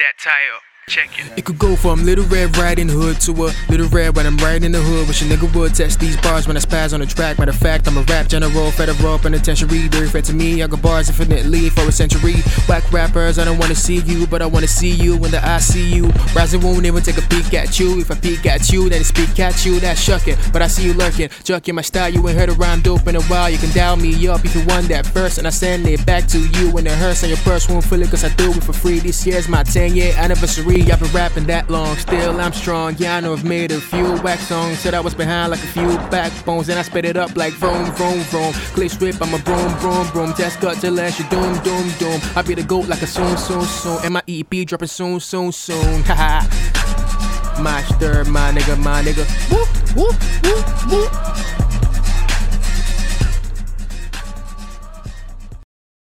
that tie up. Check it. It could go from Little Red Riding Hood to a Little Red when I'm riding in the hood. Wish a nigga would test these bars when I spaz on the track. Matter of fact, I'm a rap general, federal penitentiary. Very fed to me, I got bars infinitely for a century. Whack rappers, I don't wanna see you, but I wanna see you when the I see you. Rising won't even take a peek at you. If I peek at you, then it speak at you, that's shucking. But I see you lurking, jucking my style. You ain't heard a rhyme dope in a while. You can dial me up if you want that first, and I send it back to you when it hurts on your purse. Won't feel it cause I do it for free. This year's my 10 year anniversary. I've been rapping that long, still I'm strong. Yeah, I know I've made a few wax songs. Said I was behind like a few backbones, and I spit it up like vroom, vroom, vroom. Glitch whip, I'm a broom, broom, broom. Test gut till last you doom, doom, doom. I be the goat like a soon, soon, soon. And my EP dropping soon, soon, soon. Haha. my stir, my nigga, my nigga. Whoop, whoop, whoop, whoop.